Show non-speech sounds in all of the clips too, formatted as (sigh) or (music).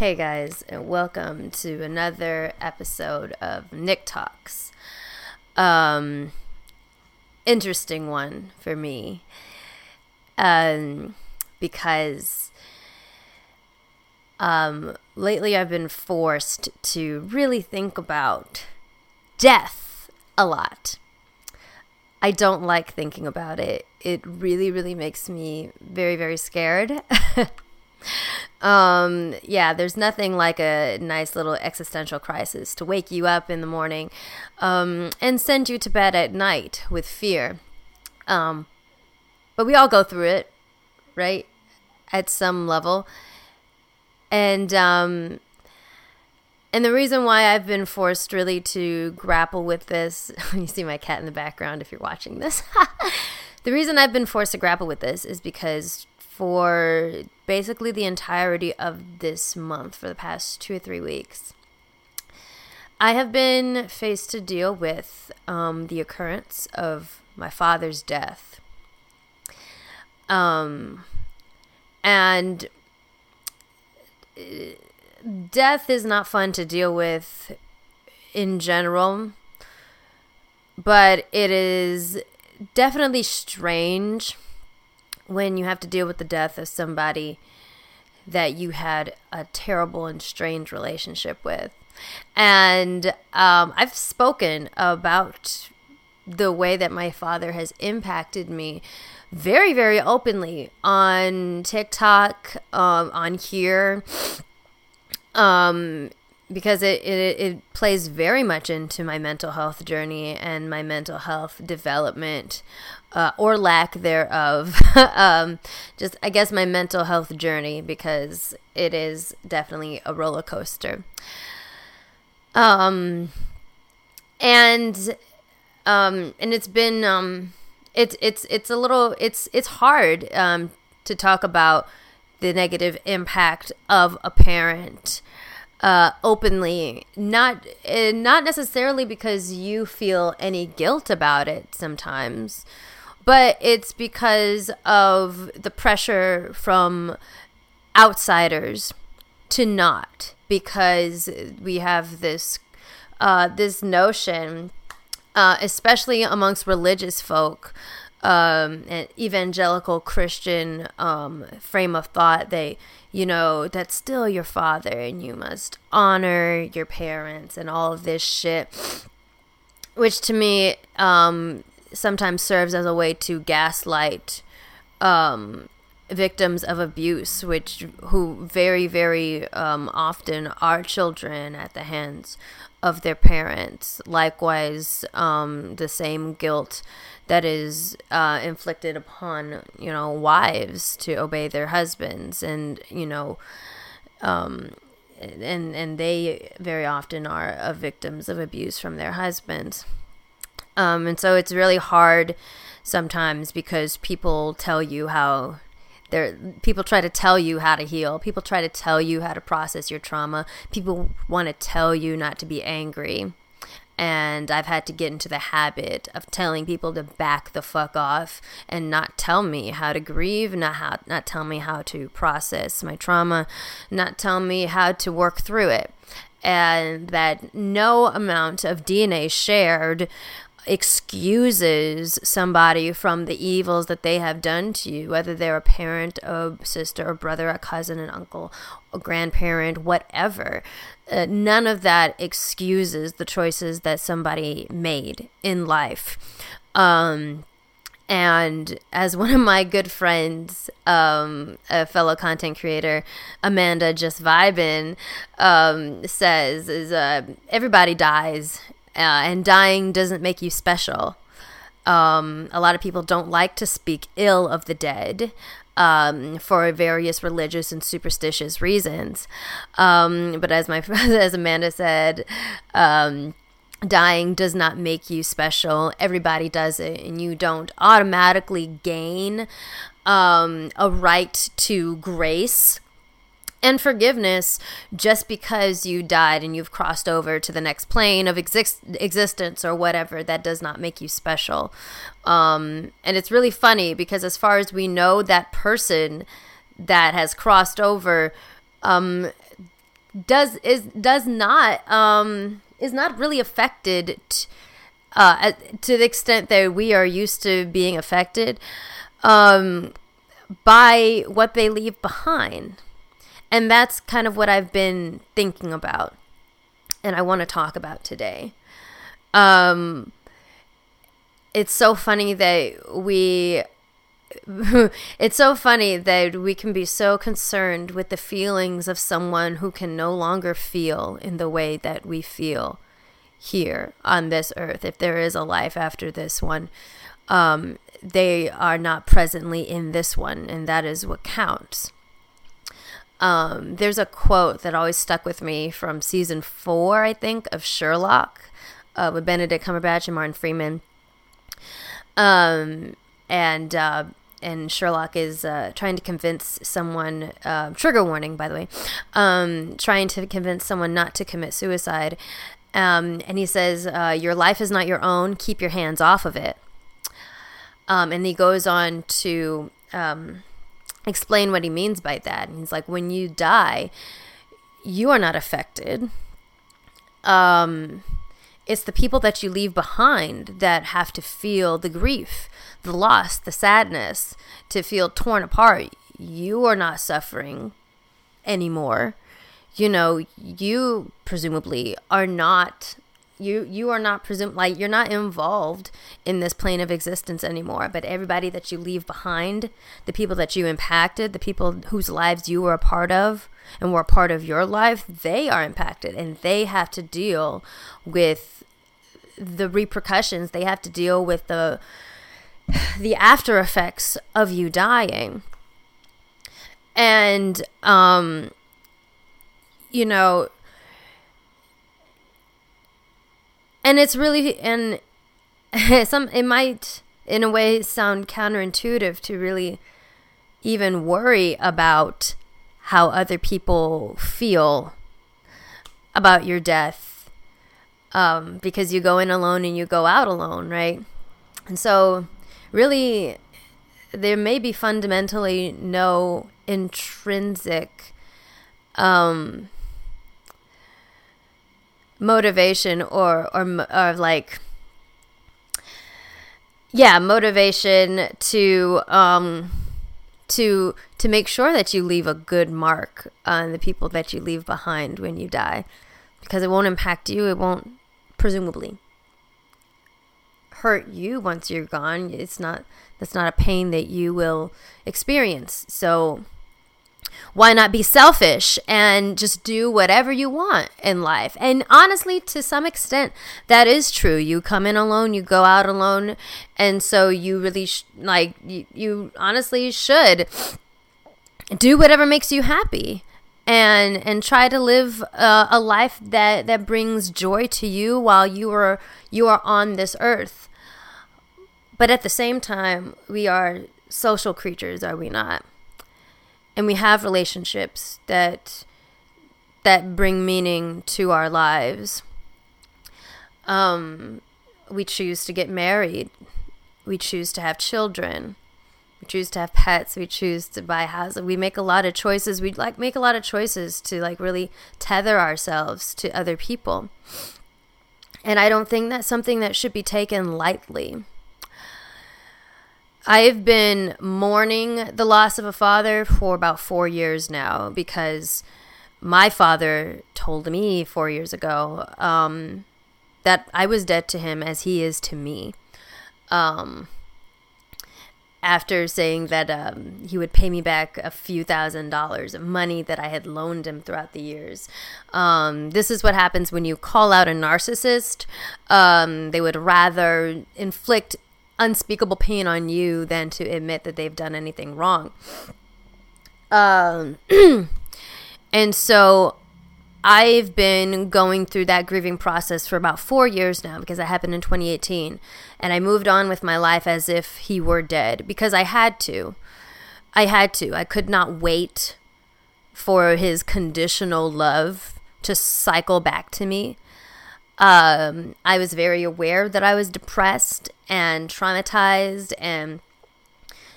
Hey guys, and welcome to another episode of Nick Talks. Um, interesting one for me, um, because um, lately I've been forced to really think about death a lot. I don't like thinking about it. It really, really makes me very, very scared. (laughs) um, yeah, there's nothing like a nice little existential crisis to wake you up in the morning um, and send you to bed at night with fear. Um, but we all go through it, right? At some level. And um, and the reason why I've been forced really to grapple with this, (laughs) you see my cat in the background if you're watching this. (laughs) the reason I've been forced to grapple with this is because for basically the entirety of this month, for the past two or three weeks, I have been faced to deal with um, the occurrence of my father's death. Um, and death is not fun to deal with in general, but it is definitely strange when you have to deal with the death of somebody that you had a terrible and strange relationship with. And um, I've spoken about the way that my father has impacted me very, very openly on TikTok, um, on here, um, because it, it it plays very much into my mental health journey and my mental health development, uh, or lack thereof. (laughs) um, just I guess my mental health journey because it is definitely a roller coaster. Um, and um, and it's been um it's it's it's a little it's it's hard um, to talk about the negative impact of a parent uh, openly not uh, not necessarily because you feel any guilt about it sometimes but it's because of the pressure from outsiders to not because we have this uh, this notion uh, especially amongst religious folk um, and evangelical Christian um, frame of thought. They, you know, that's still your father, and you must honor your parents and all of this shit. Which to me um, sometimes serves as a way to gaslight um, victims of abuse, which who very very um, often are children at the hands of their parents. Likewise, um, the same guilt that is uh, inflicted upon you know wives to obey their husbands, and you know, um, and and they very often are uh, victims of abuse from their husbands. Um, and so it's really hard sometimes because people tell you how there people try to tell you how to heal. People try to tell you how to process your trauma. People want to tell you not to be angry. And I've had to get into the habit of telling people to back the fuck off and not tell me how to grieve, not how not tell me how to process my trauma, not tell me how to work through it. And that no amount of DNA shared excuses somebody from the evils that they have done to you, whether they're a parent, a sister, a brother, a cousin, an uncle, a grandparent, whatever. Uh, none of that excuses the choices that somebody made in life. Um, and as one of my good friends, um, a fellow content creator, Amanda Just Vibin, um, says, is uh, everybody dies uh, and dying doesn't make you special. Um, a lot of people don't like to speak ill of the dead um, for various religious and superstitious reasons. Um, but as my (laughs) as Amanda said, um, dying does not make you special. Everybody does it, and you don't automatically gain um, a right to grace and forgiveness just because you died and you've crossed over to the next plane of exist- existence or whatever that does not make you special um, and it's really funny because as far as we know that person that has crossed over um, does is does not um is not really affected t- uh, to the extent that we are used to being affected um, by what they leave behind. And that's kind of what I've been thinking about and I want to talk about today. Um, it's so funny that we (laughs) it's so funny that we can be so concerned with the feelings of someone who can no longer feel in the way that we feel here on this earth. If there is a life after this one, um, they are not presently in this one, and that is what counts. Um, there's a quote that always stuck with me from season four, I think, of Sherlock uh, with Benedict Cumberbatch and Martin Freeman. Um, and uh, and Sherlock is uh, trying to convince someone. Uh, trigger warning, by the way. Um, trying to convince someone not to commit suicide. Um, and he says, uh, "Your life is not your own. Keep your hands off of it." Um, and he goes on to um, explain what he means by that. And he's like, when you die, you are not affected. Um, it's the people that you leave behind that have to feel the grief, the loss, the sadness, to feel torn apart. You are not suffering anymore. You know, you presumably are not you you are not presumed like you're not involved in this plane of existence anymore but everybody that you leave behind the people that you impacted the people whose lives you were a part of and were a part of your life they are impacted and they have to deal with the repercussions. They have to deal with the the after effects of you dying. And um you know and it's really and (laughs) some it might in a way sound counterintuitive to really even worry about how other people feel about your death um, because you go in alone and you go out alone right? And so really there may be fundamentally no intrinsic um, motivation or or or like yeah motivation to um to to make sure that you leave a good mark on the people that you leave behind when you die. Because it won't impact you it won't presumably hurt you once you're gone. It's not that's not a pain that you will experience. So why not be selfish and just do whatever you want in life? And honestly, to some extent, that is true. You come in alone, you go out alone, and so you really sh- like you, you honestly should do whatever makes you happy and and try to live uh, a life that that brings joy to you while you are you are on this earth but at the same time we are social creatures are we not and we have relationships that that bring meaning to our lives. Um, we choose to get married. We choose to have children. We choose to have pets. We choose to buy houses. We make a lot of choices. We like make a lot of choices to like really tether ourselves to other people. And I don't think that's something that should be taken lightly. I've been mourning the loss of a father for about four years now because my father told me four years ago um, that I was dead to him as he is to me. Um, after saying that um, he would pay me back a few thousand dollars of money that I had loaned him throughout the years. Um, this is what happens when you call out a narcissist. Um, they would rather inflict unspeakable pain on you than to admit that they've done anything wrong. Um, (clears throat) and so I've been going through that grieving process for about four years now because that happened in 2018. And I moved on with my life as if he were dead because I had to. I had to. I could not wait for his conditional love to cycle back to me. Um, I was very aware that I was depressed and traumatized and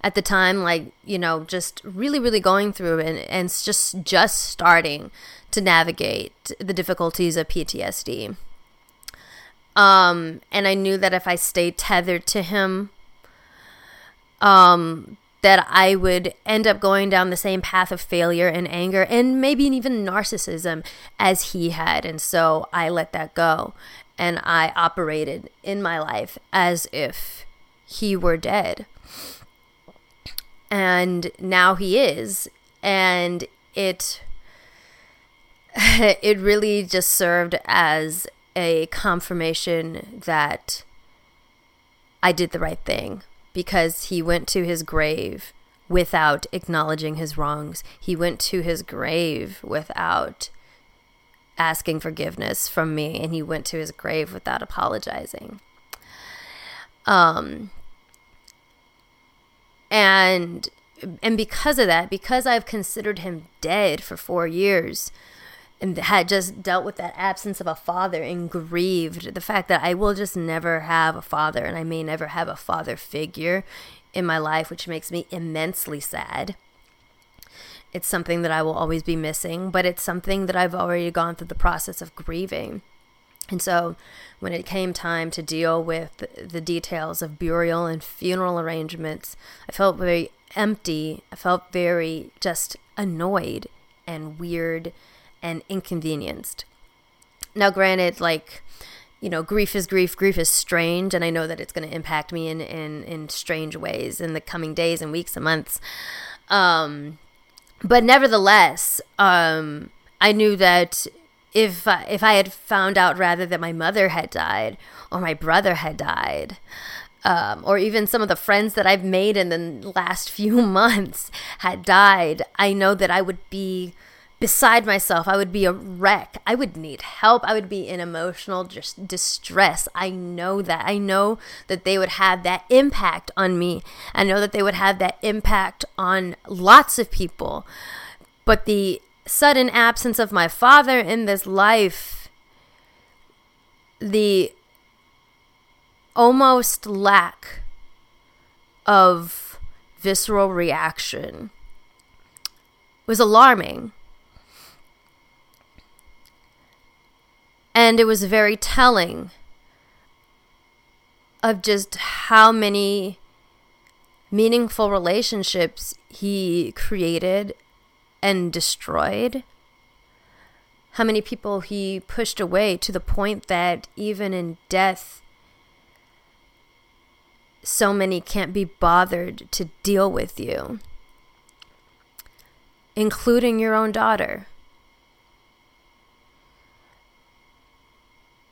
at the time like you know just really really going through and and just just starting to navigate the difficulties of PTSD um and I knew that if I stayed tethered to him um that I would end up going down the same path of failure and anger and maybe even narcissism as he had and so I let that go and I operated in my life as if he were dead. And now he is. And it (laughs) it really just served as a confirmation that I did the right thing because he went to his grave without acknowledging his wrongs. He went to his grave without asking forgiveness from me and he went to his grave without apologizing. Um and and because of that, because I've considered him dead for 4 years and had just dealt with that absence of a father and grieved the fact that I will just never have a father and I may never have a father figure in my life, which makes me immensely sad. It's something that I will always be missing, but it's something that I've already gone through the process of grieving. And so when it came time to deal with the details of burial and funeral arrangements, I felt very empty. I felt very just annoyed and weird and inconvenienced. Now, granted, like, you know, grief is grief, grief is strange, and I know that it's going to impact me in, in, in strange ways in the coming days and weeks and months. Um, but nevertheless, um, I knew that if uh, if I had found out rather that my mother had died or my brother had died, um, or even some of the friends that I've made in the last (laughs) few months had died, I know that I would be beside myself. I would be a wreck. I would need help. I would be in emotional just distress. I know that. I know that they would have that impact on me. I know that they would have that impact on lots of people. But the sudden absence of my father in this life, the almost lack of visceral reaction was alarming And it was very telling of just how many meaningful relationships he created and destroyed. How many people he pushed away to the point that even in death, so many can't be bothered to deal with you, including your own daughter.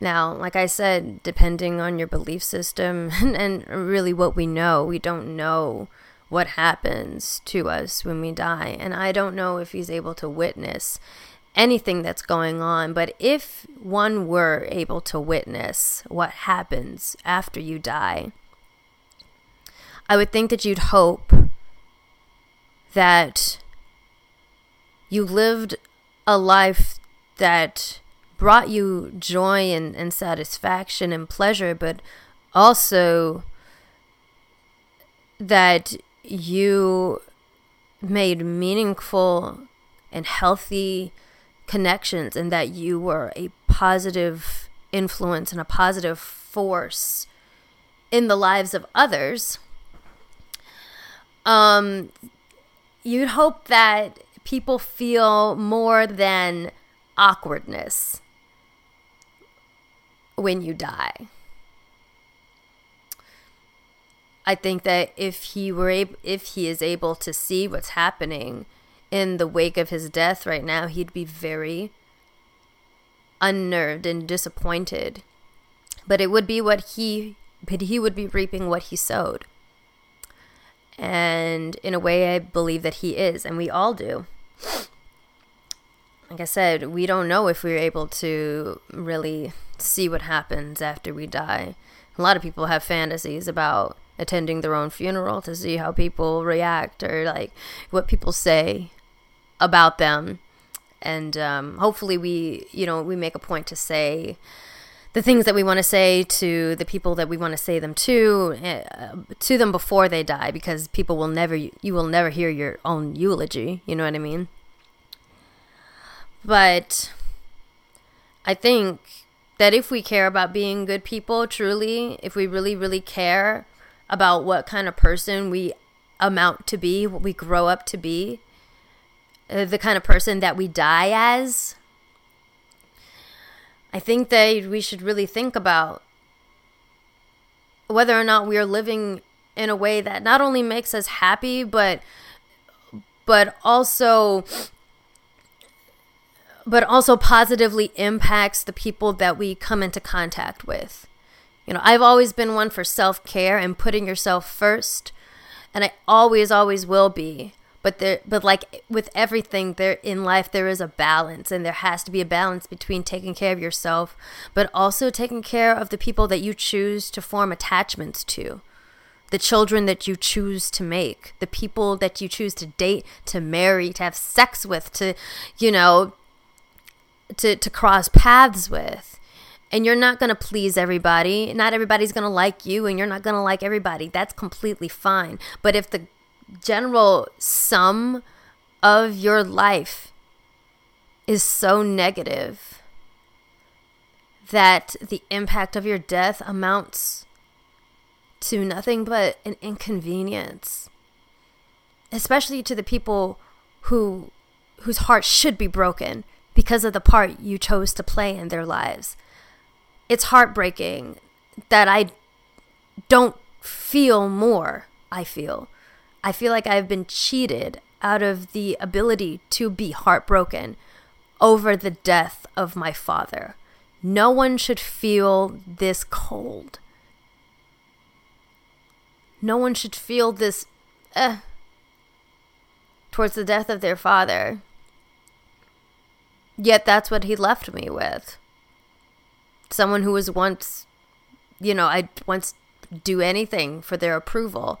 Now, like I said, depending on your belief system (laughs) and, and, really what we know, we don't know what happens to us when we die. And I don't know if he's able to witness anything that's going on. But if one were able to witness what happens after you die, I would think that you'd hope that you lived a life that brought you joy and, and satisfaction and pleasure, but also that you made meaningful and healthy connections and that you were a positive influence and a positive force in the lives of others. Um you'd hope that people feel more than awkwardness when you die. I think that if he were able, if he is able to see what's happening in the wake of his death right now, he'd be very unnerved and disappointed. But it would be what he but he would be reaping what he sowed. And in a way I believe that he is, and we all do. Like I said, we don't know if we're able to really see what happens after we die. A lot of people have fantasies about attending their own funeral to see how people react or like what people say about them. And um, hopefully, we, you know, we make a point to say the things that we want to say to the people that we want to say them to uh, to them before they die because people will never you will never hear your own eulogy you know what i mean but i think that if we care about being good people truly if we really really care about what kind of person we amount to be what we grow up to be uh, the kind of person that we die as I think that we should really think about whether or not we are living in a way that not only makes us happy but but also but also positively impacts the people that we come into contact with. You know, I've always been one for self-care and putting yourself first, and I always always will be. But there but like with everything there in life there is a balance and there has to be a balance between taking care of yourself but also taking care of the people that you choose to form attachments to. The children that you choose to make. The people that you choose to date to marry to have sex with to you know to to cross paths with. And you're not going to please everybody. Not everybody's going to like you and you're not going to like everybody. That's completely fine. But if the general sum of your life is so negative that the impact of your death amounts to nothing but an inconvenience especially to the people who whose hearts should be broken because of the part you chose to play in their lives it's heartbreaking that i don't feel more i feel I feel like I've been cheated out of the ability to be heartbroken over the death of my father. No one should feel this cold. No one should feel this eh, towards the death of their father. Yet that's what he left me with. Someone who was once, you know, I'd once do anything for their approval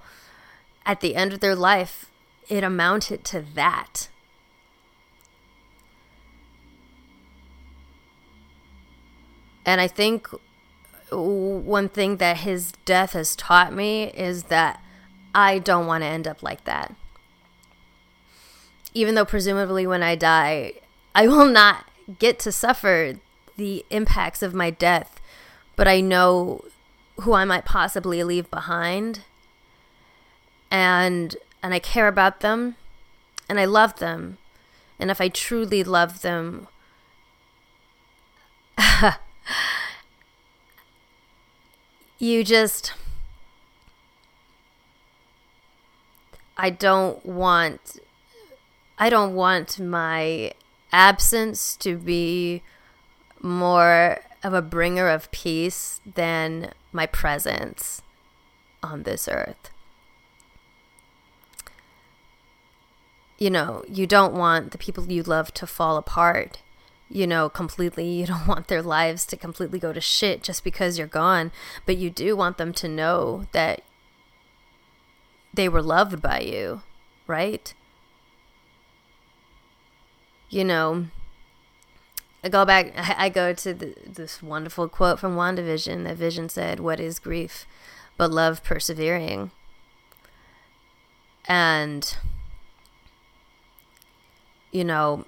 at the end of their life, it amounted to that. And I think one thing that his death has taught me is that I don't want to end up like that. Even though, presumably, when I die, I will not get to suffer the impacts of my death, but I know who I might possibly leave behind and and I care about them and I love them. And if I truly love them, (laughs) you just I don't want I don't want my absence to be more of a bringer of peace than my presence on this earth. you know, you don't want the people you love to fall apart, you know, completely. You don't want their lives to completely go to shit just because you're gone, but you do want them to know that they were loved by you, right? You know, I go back, I go to the, this wonderful quote from WandaVision that Vision said, What is grief but love persevering? And you know,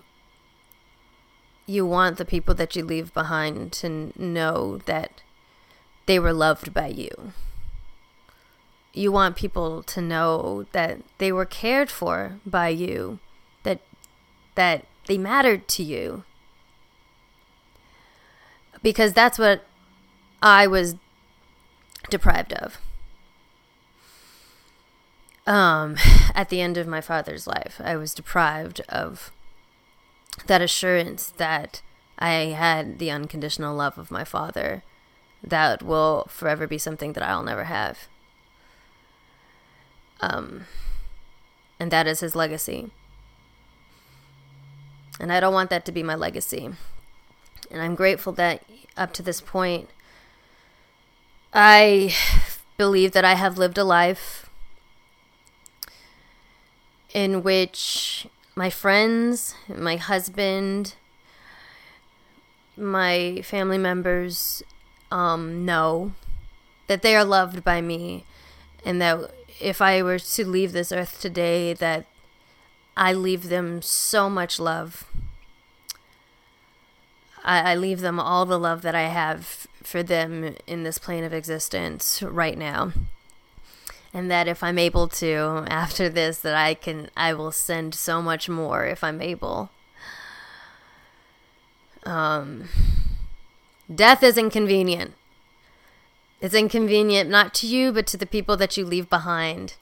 you want the people that you leave behind to know that they were loved by you. You want people to know that they were cared for by you, that that they mattered to you. Because that's what I was deprived of. Um, (sighs) at the end of my father's life, I was deprived of that assurance that I had the unconditional love of my father that will forever be something that I'll never have. Um, and that is his legacy. And I don't want that to be my legacy. And I'm grateful that up to this point, I believe that I have lived a life in which my friends, my husband, my family members, um, know that they are loved by me and that if I were to leave this earth today, that I leave them so much love. I, I leave them all the love that I have for them in this plane of existence right now. And that if I'm able to after this that I can I will send so much more if I'm able. Um death is inconvenient. It's inconvenient not to you, but to the people that you leave behind.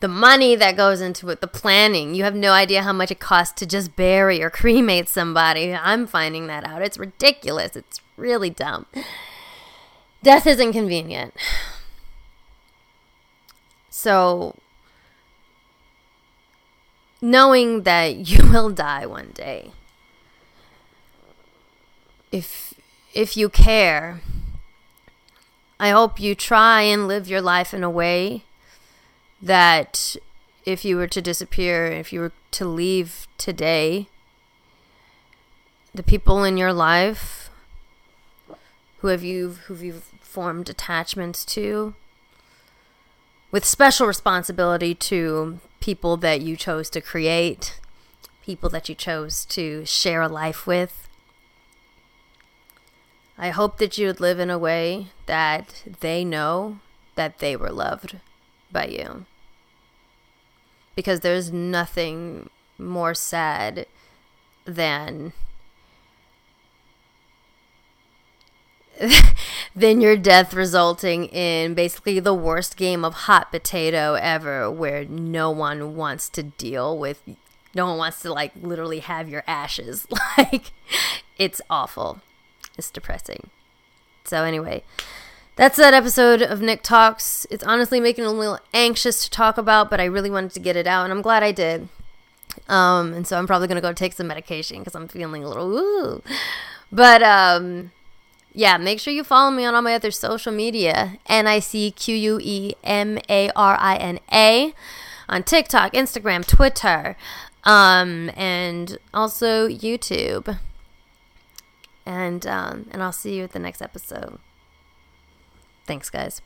The money that goes into it, the planning. You have no idea how much it costs to just bury or (laughs) cremate somebody. I'm finding that out. It's ridiculous. It's really dumb. Death is inconvenient. So, knowing that (laughs) you will die one day, if if you care, I hope you try and live your life in a way that if you were to disappear, if you were to leave today, the people in your life who have you who you've formed attachments to with special responsibility to people that you chose to create, people that you chose to share a life with. I hope that you would live in a way that they know that they were loved by you. Because there's nothing more sad than (laughs) than your death resulting in basically the worst game of hot potato ever where no one wants to deal with no one wants to like literally have your ashes (laughs) like it's awful it's depressing. So anyway, that's that episode of Nick Talks. It's honestly making me a little anxious to talk about, but I really wanted to get it out, and I'm glad I did. Um, and so I'm probably gonna go take some medication because I'm feeling a little ooh. But um, yeah, make sure you follow me on all my other social media. N I C Q U E M A R I N A on TikTok, Instagram, Twitter, um, and also YouTube. And um, and I'll see you at the next episode. Thanks, guys.